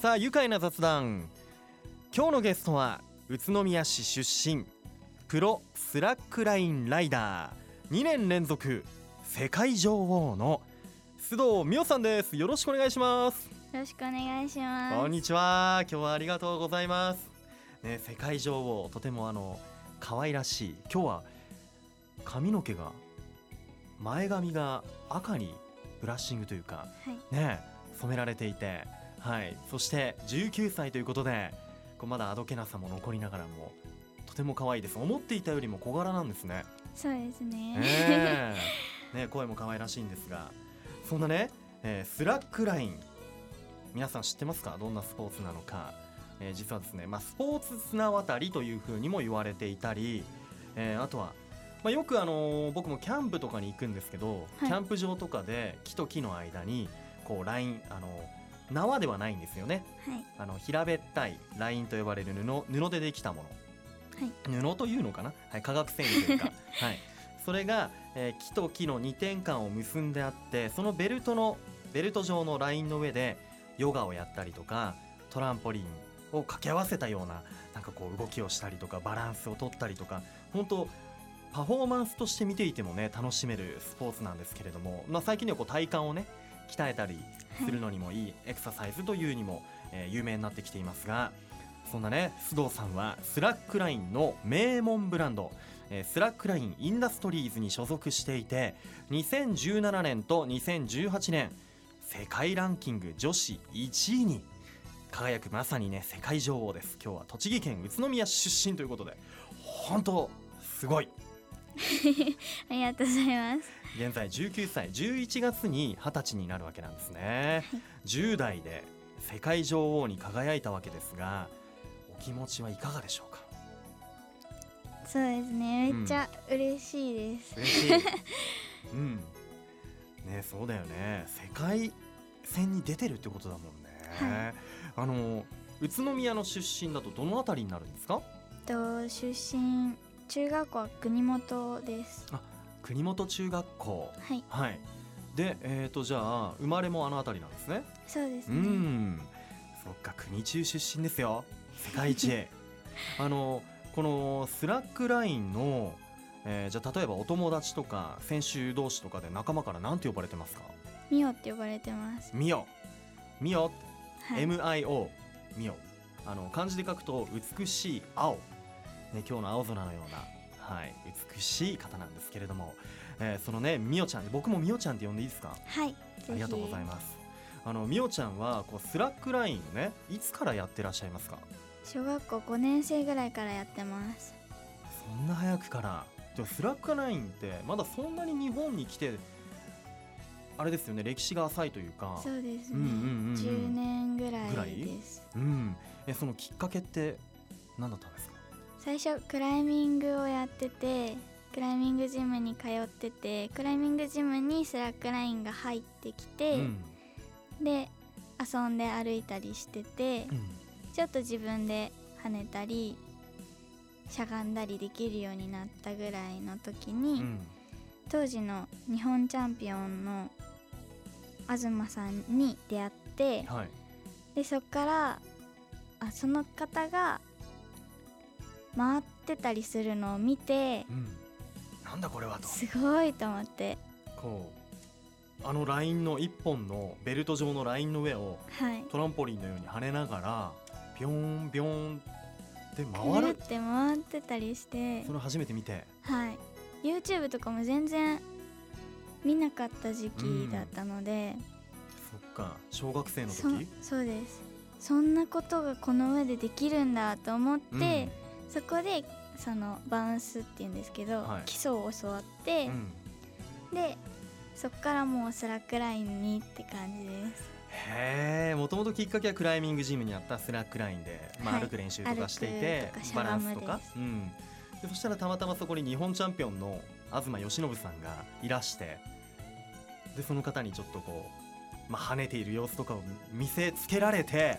さあ愉快な雑談。今日のゲストは宇都宮市出身プロスラックラインライダー。2年連続世界女王の須藤美青さんです。よろしくお願いします。よろしくお願いします。こんにちは。今日はありがとうございます。ね世界女王とてもあの可愛らしい。今日は髪の毛が前髪が赤にブラッシングというかはい。ね染められていてはい。そして19歳ということでこうまだあどけなさも残りながらもとても可愛いです。思っていたよりも小柄なんですね。そうですね、ええ。ね声も可愛らしいんですが。そんなね、えースラックライン。皆さん知ってますか？どんなスポーツなのか、えー実はですね、まあ、スポーツ綱渡りというふうにも言われていたり、えーあとは、まあ、よく、あのー僕もキャンプとかに行くんですけど、はい。キャンプ場とかで木と木の間にこうライン、あのー縄ではないんですよね。はい。あの平べったいラインと呼ばれる布布でできたもの、布というのかな、はい、化学繊維というか、はい、それが、えー木と木の2点間を結んであってそのベルトのベルト状のラインの上でヨガをやったりとかトランポリンを掛け合わせたようななんかこう動きをしたりとかバランスを取ったりとか本当パフォーマンスとして見ていてもね楽しめるスポーツなんですけれども、まあ、最近ではこう体幹をね鍛えたりするのにもいいエクササイズというにも、えー有名になってきていますがそんなね須藤さんはスラックラインの名門ブランド、えースラックラインインダストリーズに所属していて2017年と2018年世界ランキング女子1位に輝くまさにね世界女王です。今日は栃木県宇都宮市出身ということで本当すごい。ありがとうございます現在19歳11月に20歳になるわけなんですね。10代で世界女王に輝いたわけですがお気持ちはいかがでしょうか？そうですねめっちゃ嬉しいです、嬉しい。うん。ねそうだよね。世界戦に出てるってことだもんね、はい。あの宇都宮の出身だとどのあたりになるんですか？と出身中学校は国本です国本中学校。はい。はい。でえー、とじゃあ生まれもあの辺りなんですね。うそうですね、ん。そっか国中出身ですよ。世界一へ。あのこのスラックラインの、えーじゃあ例えばお友達とか選手同士とかで仲間から何て呼ばれてますか？ミオって呼ばれてます。ミオ。ミオ、はい。MIO ミオ。あの漢字で書くと美しい青、ね、今日の青空のような、はい、美しい方なんですけれども、えーそのねミオちゃん僕もミオちゃんって呼んでいいですか？はいありがとうございます。あのミオちゃんはこうスラックラインをねいつからやってらっしゃいますか？小学校5年生ぐらいからやってます。そんな早くから？でもスラックラインってまだそんなに日本に来てあれですよね歴史が浅いというか。そうですね、うんうんうんうん。10年ぐらいです。うん。えそのきっかけって何だったんですか？最初クライミングをやっててクライミングジムに通っててクライミングジムにスラックラインが入ってきて、うん。で遊んで歩いたりしてて、うん。ちょっと自分で跳ねたりしゃがんだりできるようになったぐらいの時に、うん。当時の日本チャンピオンの東さんに出会ってはい。でそっからあその方が回ってたりするのを見てうん。なんだこれはと。すごいと思って。こうあのラインの一本のベルト状のラインの上をはい。トランポリンのように跳ねながらビョーンビョーンってく回る。るって回ってたりして。それ初めて見て。はい。YouTube とかも全然見なかった時期だったので、そっか。小学生のそ時そうです。そんなことがこの上でできるんだと思って、そこでそのバウンスっていうんですけど、はい。基礎を教わってうん、うんでそこからもうスラックラインにって感じです。へえもともときっかけはクライミングジムにあったスラックラインで、まあ、はい。歩く練習とかしていて歩くとかバランスとか。しゃがむです。うん、でそしたらたまたまそこに日本チャンピオンの我妻吉信さんがいらしてでその方にちょっとこう、まあ、跳ねている様子とかを見せつけられて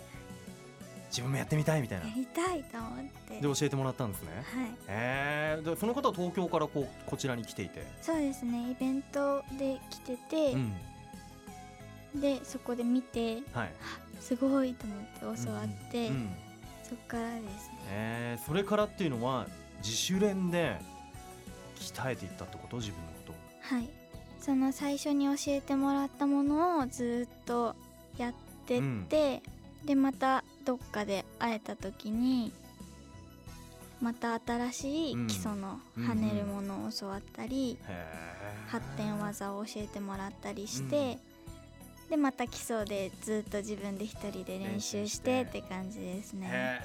自分もやってみたいみたいな。やりたいと思って。で教えてもらったんですね。はい。へえでその方は東京からこうこちらに来ていて、そうですね。イベントで来てて、うん、でそこで見て、はい、すごいと思って教わって、うんうん、そこからですね、えー、それからっていうのは自主練で鍛えていったってこと？自分のことはい。その最初に教えてもらったものをずっとやってって、うん、でまたどっかで会えた時にまた新しい基礎の跳ねるものを教わったり、うん、発展技を教えてもらったりして、うん、でまた基礎でずっと自分で一人で練習してって感じですね。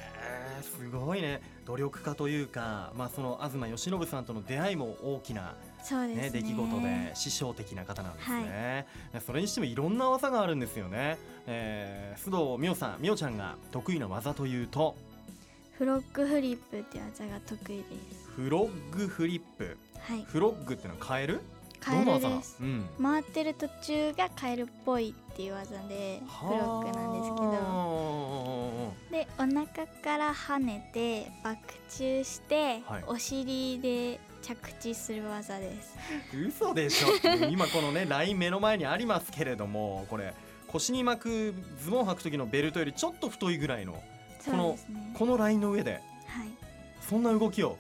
すごいね。努力家というか、まあ、その東由伸さんとの出会いも大きなそうですね、出来事で師匠的な方なんですね、はい、それにしてもいろんな技があるんですよね、えー、須藤美桜さん美桜ちゃんが得意な技というと？フロッグフリップって技が得意です。フロッグフリップ。はい。フロッグってのはカエル？カエルです、うん、回ってる途中がカエルっぽいっていう技でフロッグなんですけど。でお腹から跳ねてバク宙して、はい、お尻で着地する技です。嘘でしょ。今このねライン目の前にありますけれどもこれ腰に巻くズボン履く時のベルトよりちょっと太いぐらいのこの、ね、このラインの上で、はい、そんな動きを。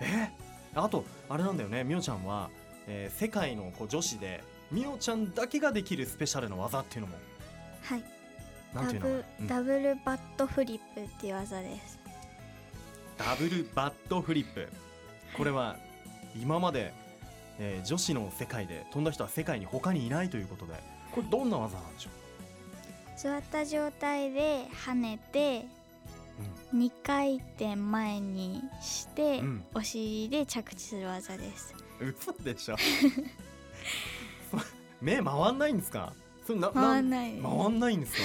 え？あとあれなんだよね。みおちゃんは、えー、世界のこう女子でみおちゃんだけができるスペシャルな技っていうのもはい。なんていうの、うん、ダブルバットフリップっていう技です。ダブルバットフリップこれは今まで、えー、女子の世界で飛んだ人は世界に他にいないということでこれどんな技なんでしょう？座った状態で跳ねて2回転前にして、うん、お尻で着地する技です。嘘でしょ？目回んないんですか？そな回んない回んないんですか？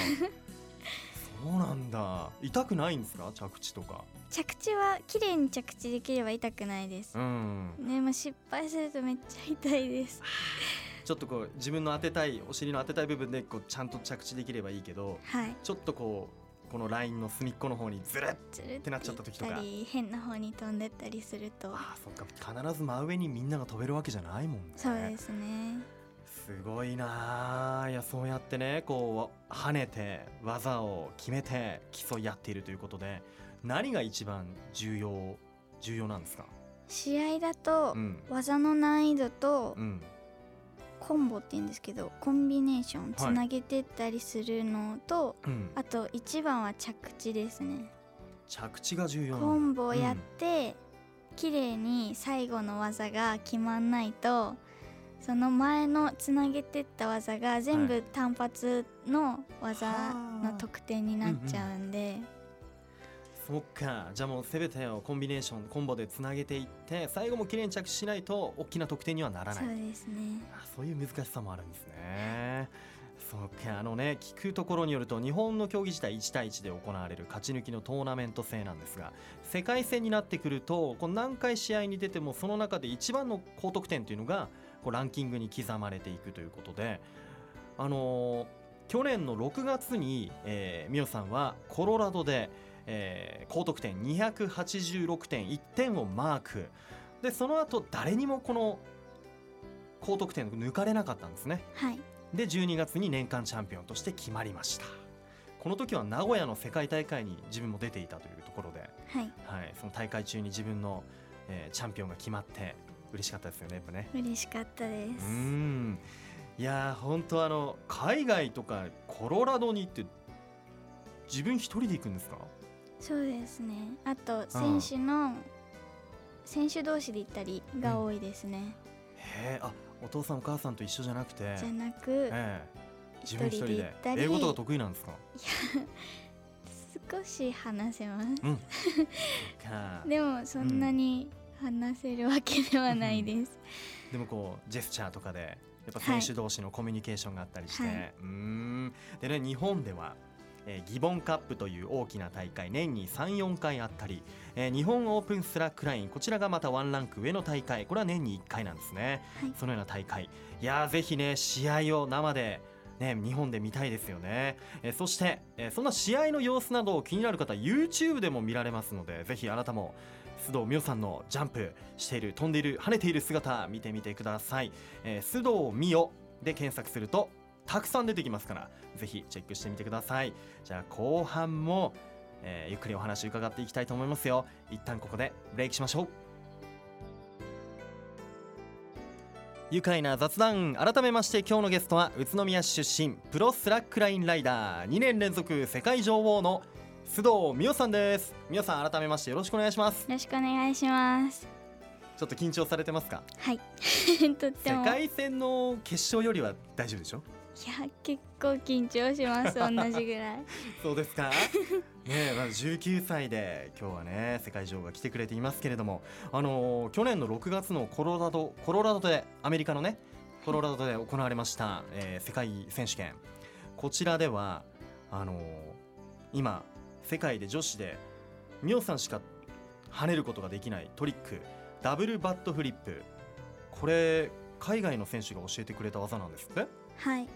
そうなんだ。痛くないんですか？着地とか。着地は綺麗に着地できれば痛くないです、うん、でも失敗するとめっちゃ痛いです。ちょっとこう自分の当てたいお尻の当てたい部分でこうちゃんと着地できればいいけど、はい、ちょっとこうこのラインの隅っこの方にずるってなっちゃった時とか。変な方に飛んでったりすると。あそっか。必ず真上にみんなが飛べるわけじゃないもんね。そうですねすごいないやそうやってねこう跳ねて技を決めて競い合っているということで何が一番重要重要なんですか？試合だと、うん、技の難易度と、うん、コンボって言うんですけどコンビネーションつなげてったりするのと、はいあと一番は着地ですね。着地が重要コンボをやって、うん、綺麗に最後の技が決まんないとその前のつなげてった技が全部単発の技の得点になっちゃうんで、そっか。じゃあもう全てをコンビネーションコンボでつなげていって最後も綺麗に着地しないと大きな得点にはならない。そうですね。あそういう難しさもあるんですね。そうか。あのね聞くところによると日本の競技自体1対1で行われる勝ち抜きのトーナメント制なんですが世界戦になってくるとこう何回試合に出てもその中で一番の高得点というのがこうランキングに刻まれていくということであのー、去年の6月に、えー、ミオさんはコロラドでえー、高得点286.1点をマーク。でその後誰にもこの高得点抜かれなかったんですね、はい、で12月に年間チャンピオンとして決まりました。この時は名古屋の世界大会に自分も出ていたというところで、はい、はい、その大会中に自分の、えー、チャンピオンが決まって嬉しかったですよねやっぱね。嬉しかったです。うん。いや本当あの海外とかコロラドに行って自分一人で行くんですか？そうですね。あと選手の選手同士で行ったりが多いですね、へえあお父さんお母さんと一緒じゃなくて？じゃなく、ええ、自分一人で。英語とか得意なんですか？いや少し話せます、うん、でもそんなに話せるわけではないです、うん、でもこうジェスチャーとかでやっぱ選手同士のコミュニケーションがあったりして、はい、うん。でね日本ではえー、ギボンカップという大きな大会年に34回あったり、えー、日本オープンスラックラインこちらがまたワンランク上の大会これは年に1回なんですね、はい、そのような大会。いやぜひね試合を生でね、日本で見たいですよね、えー、そして、えー、そんな試合の様子など気になる方 YouTube でも見られますのでぜひあなたも須藤美桜さんのジャンプしている飛んでいる跳ねている姿見てみてください、えー、須藤美桜で検索するとたくさん出てきますからぜひチェックしてみてください。じゃあ後半も、えー、ゆっくりお話伺っていきたいと思いますよ。一旦ここでブレイクしましょう。愉快な雑談改めまして今日のゲストは宇都宮市出身プロスラックラインライダー2年連続世界女王の須藤美青さんです。美青さん改めましてよろしくお願いします。よろしくお願いします。ちょっと緊張されてますか？はい。とっても。世界戦の決勝よりは大丈夫でしょ？いや結構緊張します。同じぐらい。そうですか？ねまあ19歳で今日はね世界女王が来てくれていますけれどもあのー、去年の6月のコロラドコロラドでアメリカのねコロラドで行われました、えー、世界選手権。こちらではあのー、今世界で女子でミオさんしか跳ねることができないトリックダブルバットフリップ。これ海外の選手が教えてくれた技なんですって？はい。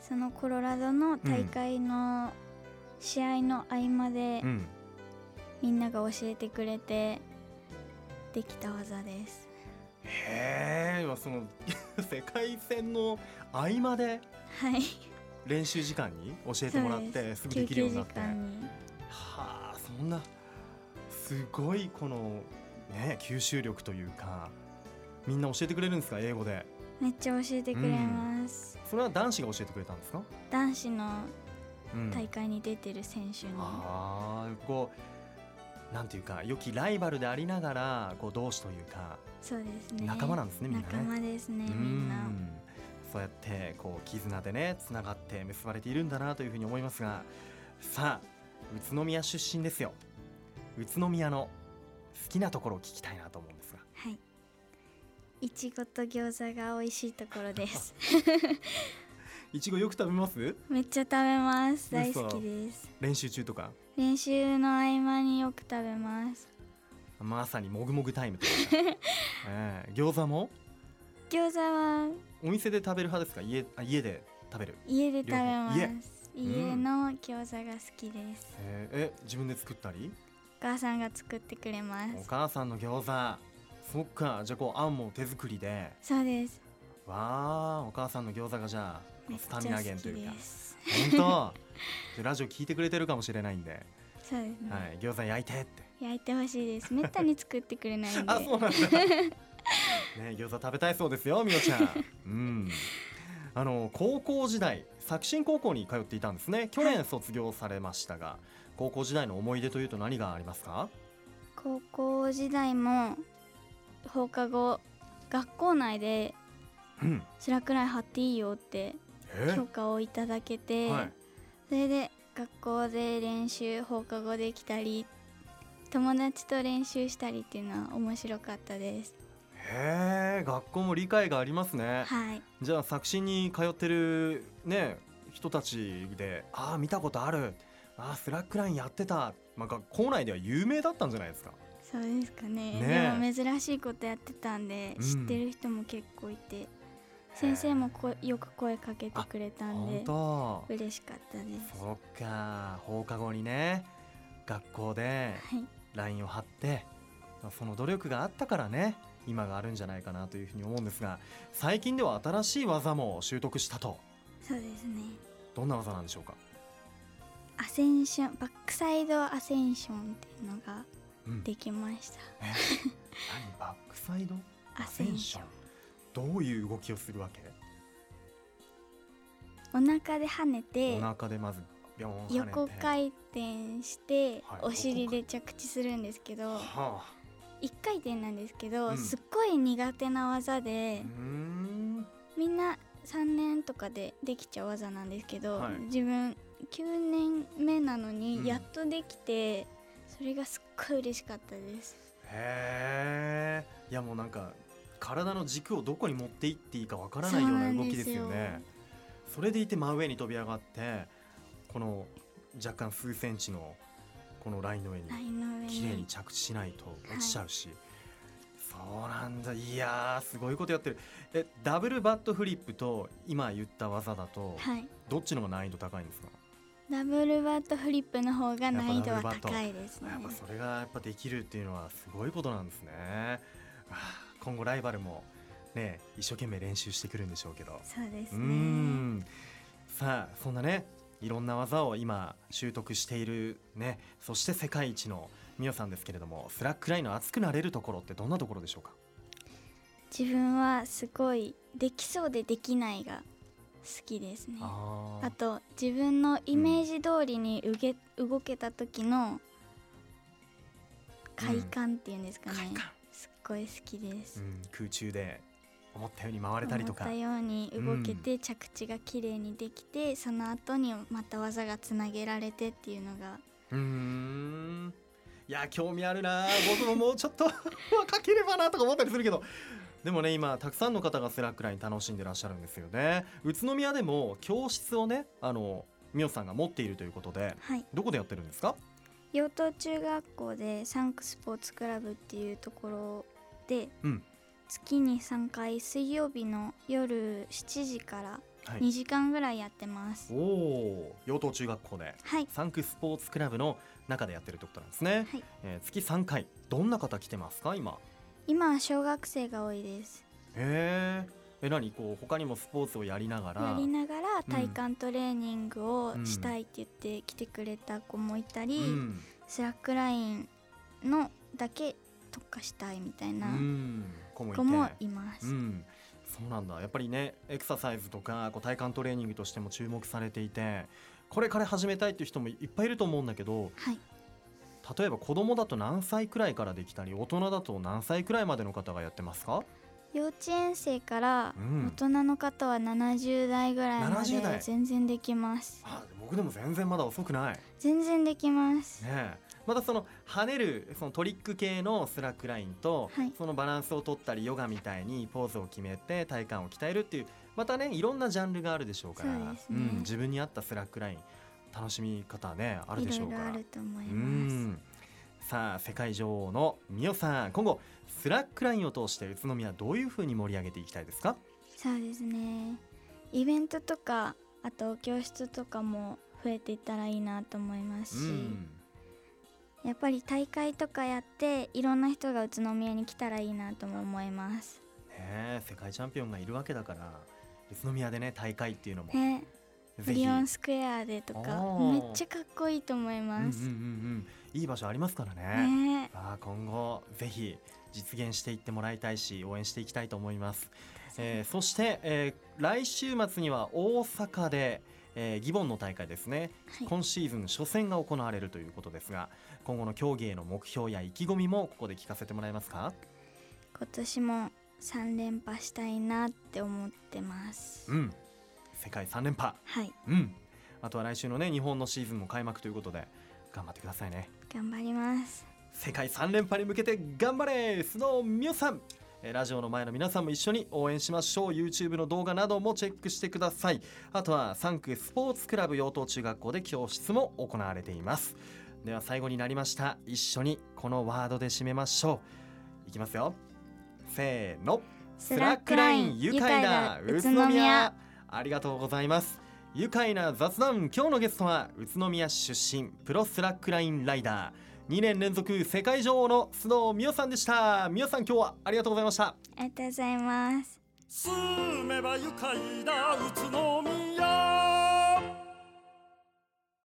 そのコロラドの大会の試合の合間で、うん、みんなが教えてくれてできた技です。へえその 世界戦の合間で？はい練習時間に教えてもらってす。ぐできるようになって。はあそんなすごいこのね吸収力というかみんな教えてくれるんですか英語で？めっちゃ教えてくれます、うん、それは男子が教えてくれたんですか？男子の大会に出てる選手に、うん、ああこうなんていうか良きライバルでありながらこう同志というかそうですね。仲間なんですねみんなね。仲間ですねみんなってこう絆でねつながって結ばれているんだなというふうに思いますがさあ宇都宮出身ですよ。宇都宮の好きなところを聞きたいなと思うんですが。はい。いちごと餃子が美味しいところです。いちごよく食べます？めっちゃ食べます。大好きです。練習中とか？練習の合間によく食べます。まさにもぐもぐタイムというか、えー、餃子も？餃子はお店で食べる派ですか？家あ家で食べる？家で食べます。家？の餃子が好きです、えー、え自分で作ったり？お母さんが作ってくれます。お母さんの餃子。そっか。じゃあこうあんも手作りで。そうです。わあお母さんの餃子がじゃあスタミナ源というか。本当？ラジオ聞いてくれてるかもしれないんで。そうですね、はい、餃子焼いてって。焼いてほしいです。めったに作ってくれないんで。あそうなんだね餃子食べたいそうですよみおちゃん。うん。あの高校時代作新高校に通っていたんですね。去年卒業されましたが、はい、高校時代の思い出というと何がありますか？高校時代も放課後学校内でスラックライン張っていいよって許可をいただけて、はい、それで学校で練習放課後できたり友達と練習したりっていうのは面白かったですへえ学校も理解がありますね。はい。じゃあ作新に通ってるね人たちでああ見たことある。ああスラックラインやってた、まあ、学校内では有名だったんじゃないですか。そうですかね。ね。でも珍しいことやってたんで、知ってる人も結構いて先生もこよく声かけてくれたんで嬉しかったです。そっか。放課後にね学校で LINE を貼って、はい、その努力があったからね今があるんじゃないかなというふうに思うんですが最近では新しい技も習得したと。そうですね。どんな技なんでしょうか？アセンションバックサイドアセンションっていうのができました、うん、何？バックサイド？アセンション。どういう動きをするわけ？お腹で跳ねてお腹でまず横回転して、はい、お尻で着地するんですけど、はあ、1回転なんですけど、うん、すっごい苦手な技でみんな3年とかでできちゃう技なんですけど、はい、自分9年目なのにやっとできて、うん、それがすっごい嬉しかったです。へえいやもうなんか体の軸をどこに持っていっていいかわからないような動きですよね。それでいて真上に飛び上がってこの若干数センチのこのラインの上に綺麗に着地しないと落ちちゃうし、はい、そうなんだ。いやすごいことやってる。えダブルバットフリップと今言った技だと、はい、どっちの方が難易度高いんですか？ダブルバットフリップの方が難易度は高いですね。やっぱそれがやっぱできるっていうのはすごいことなんですね。今後ライバルもね一生懸命練習してくるんでしょうけど。そうですね。さあそんなねいろんな技を今習得しているね。そして世界一のみおさんですけれどもスラックラインの熱くなれるところってどんなところでしょうか？自分はすごいできそうでできないが好きですね。あと自分のイメージ通りにうげ、うん、動けた時の快感っていうんですかね、うん、すっごい好きです、うん、空中で思ったように回れたりとか。思ったように動けて着地が綺麗にできて、その後にまた技がつなげられてっていうのが。うん。いや興味あるな。僕ももうちょっと 駆ければなとか思ったりするけど。でもね今たくさんの方がスラックライン楽しんでらっしゃるんですよね。宇都宮でも教室をねあの美青さんが持っているということで、はい、どこでやってるんですか？養東中学校でサンクスポーツクラブっていうところで、うん、月に3回水曜日の夜7時から2時間ぐらいやってます、はい、おお養東中学校で、はい、サンクスポーツクラブの中でやってるってことなんですね、はい、えー、月3回どんな方来てますか今？今は小学生が多いです。へえ何？こう他にもスポーツをやりながら？やりながら体幹トレーニングをしたいって言って来てくれた子もいたり、うん、スラックラインのだけ特化したいみたいな子もいます、うん、そうなんだ。やっぱりねエクササイズとかこう体幹トレーニングとしても注目されていてこれから始めたいっていう人もいっぱいいると思うんだけど、はい、例えば子供だと何歳くらいからできたり大人だと何歳くらいまでの方がやってますか？幼稚園生から大人の方は70代ぐらいまで全然できます、あ僕でも全然まだ遅くない。全然できます。ねまたその跳ねるそのトリック系のスラックラインと、はい、そのバランスを取ったりヨガみたいにポーズを決めて体幹を鍛えるっていうまたねいろんなジャンルがあるでしょうから、ね、うん、自分に合ったスラックライン楽しみ方ねあるでしょうから。あると思います。さあ世界女王の美青さん。今後スラックラインを通して宇都宮どういうふうに盛り上げていきたいですか？そうですね。イベントとかあと教室とかも増えていったらいいなと思いますし、やっぱり大会とかやっていろんな人が宇都宮に来たらいいなとも思います。ね世界チャンピオンがいるわけだから宇都宮でね大会っていうのも、ね、リオンスクエアでとかめっちゃかっこいいと思います、うんうんうんうん、いい場所ありますからね。ねあ今後ぜひ実現していってもらいたいし応援していきたいと思います、えー、そして、えー、来週末には大阪で、えー、ギボンの大会ですね、はい、今シーズン初戦が行われるということですが今後の競技への目標や意気込みもここで聞かせてもらえますか？今年も3連覇したいなって思ってます。うん。世界3連覇。はい。うん。あとは来週のね日本のシーズンも開幕ということで頑張ってくださいね。頑張ります。世界3連覇に向けて頑張れ須藤美代さん。ラジオの前の皆さんも一緒に応援しましょう。YouTube の動画などもチェックしてください。あとはサンクスポーツクラブ養東中学校で教室も行われていますでは最後になりました。一緒にこのワードで締めましょう。いきますよ。せーの。スラックライン愉快な宇都宮。ありがとうございます。愉快な雑談。今日のゲストは宇都宮出身プロスラックラインライダー。2年連続世界女王の須藤美青さんでした。美青さん今日はありがとうございました。ありがとうございます。住めば愉快な宇都宮